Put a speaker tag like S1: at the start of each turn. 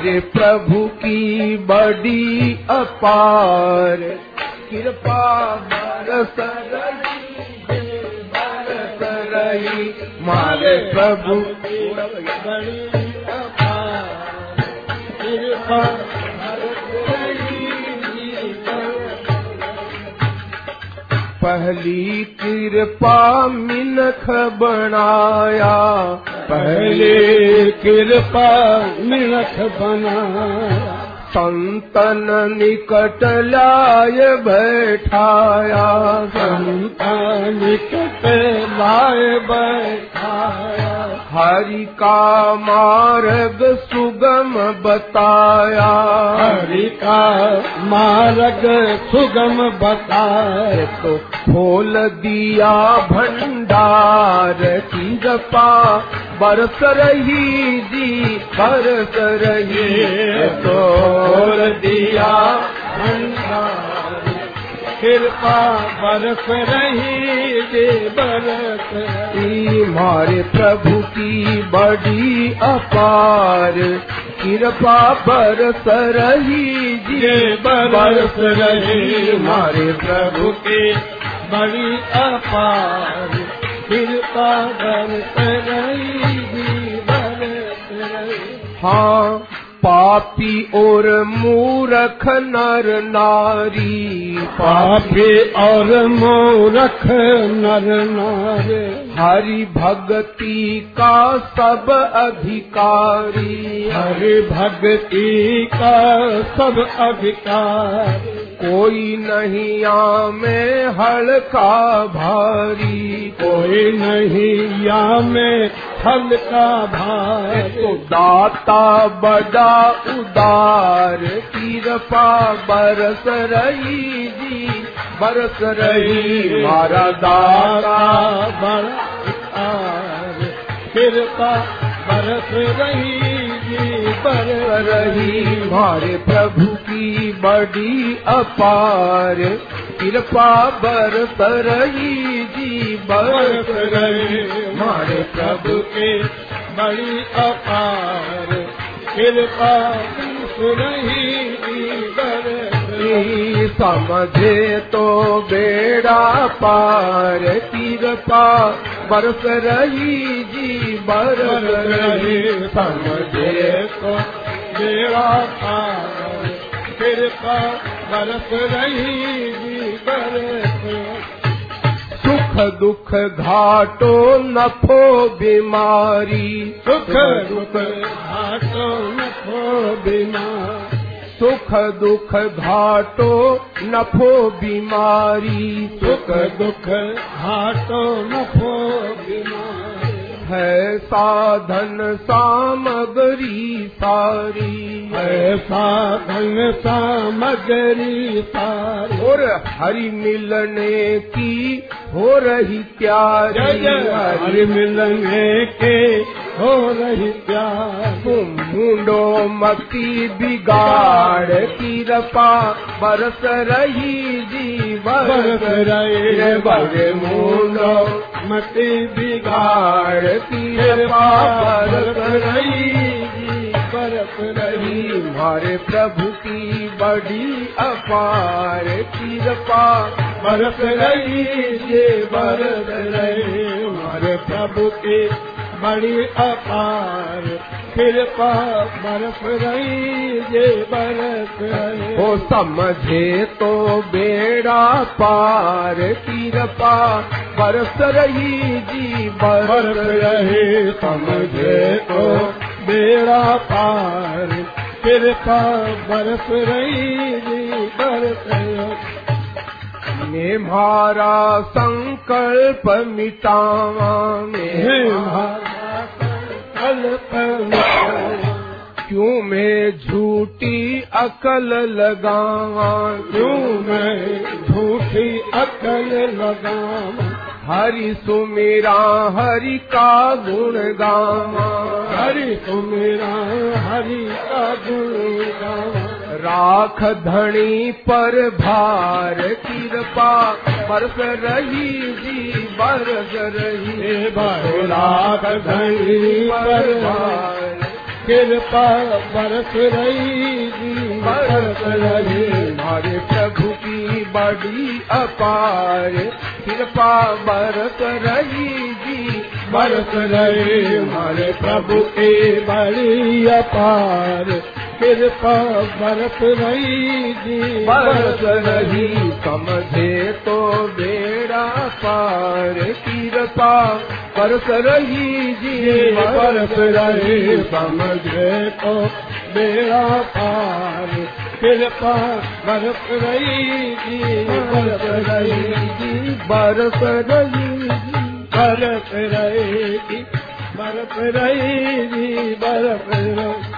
S1: मारे प्रभु की बड़ी अपार कृपा बरस रही बरस रही मारे प्रभु
S2: बड़ी अपार। कृपा
S1: पहली कृपा मिनख बनाया
S2: पहले कृपा मिलख बना।
S1: संतन निकट लाय बैठाया।
S2: संतान निकट लाए बैठाया।
S1: हरि का मार्ग सुगम बताया।
S2: हरि का मार्ग सुगम बताए
S1: तो खोल दिया भंडार की गपा बरस रही जी बरस रही। तो
S2: खोल दिया कृपा बरस रही जे बरस रही।
S1: मारे प्रभु की बड़ी अपार। कृपा बरस रही जे
S2: बरस रही। मारे प्रभु के बड़ी अपार। कृपा रही रही
S1: हाँ पापी और मूरख नर नारी।
S2: पापी और मूरख नर नारे।
S1: हरि भक्ति का सब अधिकारी।
S2: हरि भक्ति का सब अधिकार।
S1: कोई नहीं में हल्का भारी।
S2: कोई नहीं या में का भार।
S1: तो दाता बड़ा उदार कृपा बरस रही जी। बरस रही मारा दाता।
S2: बड़ा कृपा बरस रही बरस
S1: रही। मारे प्रभु की बड़ी अपार। कृपा बरस रही जी
S2: बरस
S1: बरस
S2: रही।
S1: रही
S2: मारे प्रभु के बड़ी अपार। कृपा रही जी बरस
S1: समझे तो बेड़ा पार। कृपा बरस रही जी रही
S2: देवा कृपा बरस रही जी बरस।
S1: सुख दुख घाटो नफो बीमारी।
S2: सुख दुख घाटो नखो बीमार।
S1: सुख दुख घाटो नफो बीमारी।
S2: सुख दुख घाटो नखो बीमार
S1: है साधन सामग्री सारी।
S2: है साधन सामग्री सारी।
S1: और हरि मिलने की हो रही प्यारी
S2: हरि मिलने के हो रही प्यार
S1: मुंडो मती बिगाड़ की रपा बरस रही जी
S2: बरस रहे बड़े
S1: मुंडो
S2: मती
S1: बिगाड़ की रपा बरस रही
S2: जी बरस रही
S1: हमारे प्रभु की बड़ी अपार कृपा
S2: बरस रही ये बरस रहे प्रभु की बड़ी अपार कृपा बरस रही ये बरस रहे।
S1: हो समझे तो बेड़ा पार कृपा बरस रही जी
S2: बरस रहे। समझे तो बेड़ा पार कृपा बरस रही जी बरस रही
S1: ने मारा संकल्प मिटावा
S2: हे
S1: में
S2: महाराज कल्प
S1: क्यों मैं झूठी अकल लगावा
S2: क्यों मैं झूठी अकल लगावा
S1: हरि सुमेरा हरि का गुण गावा
S2: हरि सुमेरा हरि का गुण गावा
S1: राख धनी पर भार कृपा बरस रही जी बरस रही
S2: राख धनी पर भार कृपा बरस रही जी
S1: बरस रही। हमारे प्रभु की बड़ी अपार कृपा बरस रही जी
S2: बरस रहे हमारे प्रभु की बड़ी अपार कृपा बरस रही जी।
S1: बरस रही समझे तो बेड़ा पार कृपा बरस रही जी
S2: बरस रहे समझे तो बेड़ा पार। कृपा बरस रही जी। बरस रही जी
S1: बरस रही
S2: बरस रही बरस रही जी बरस रही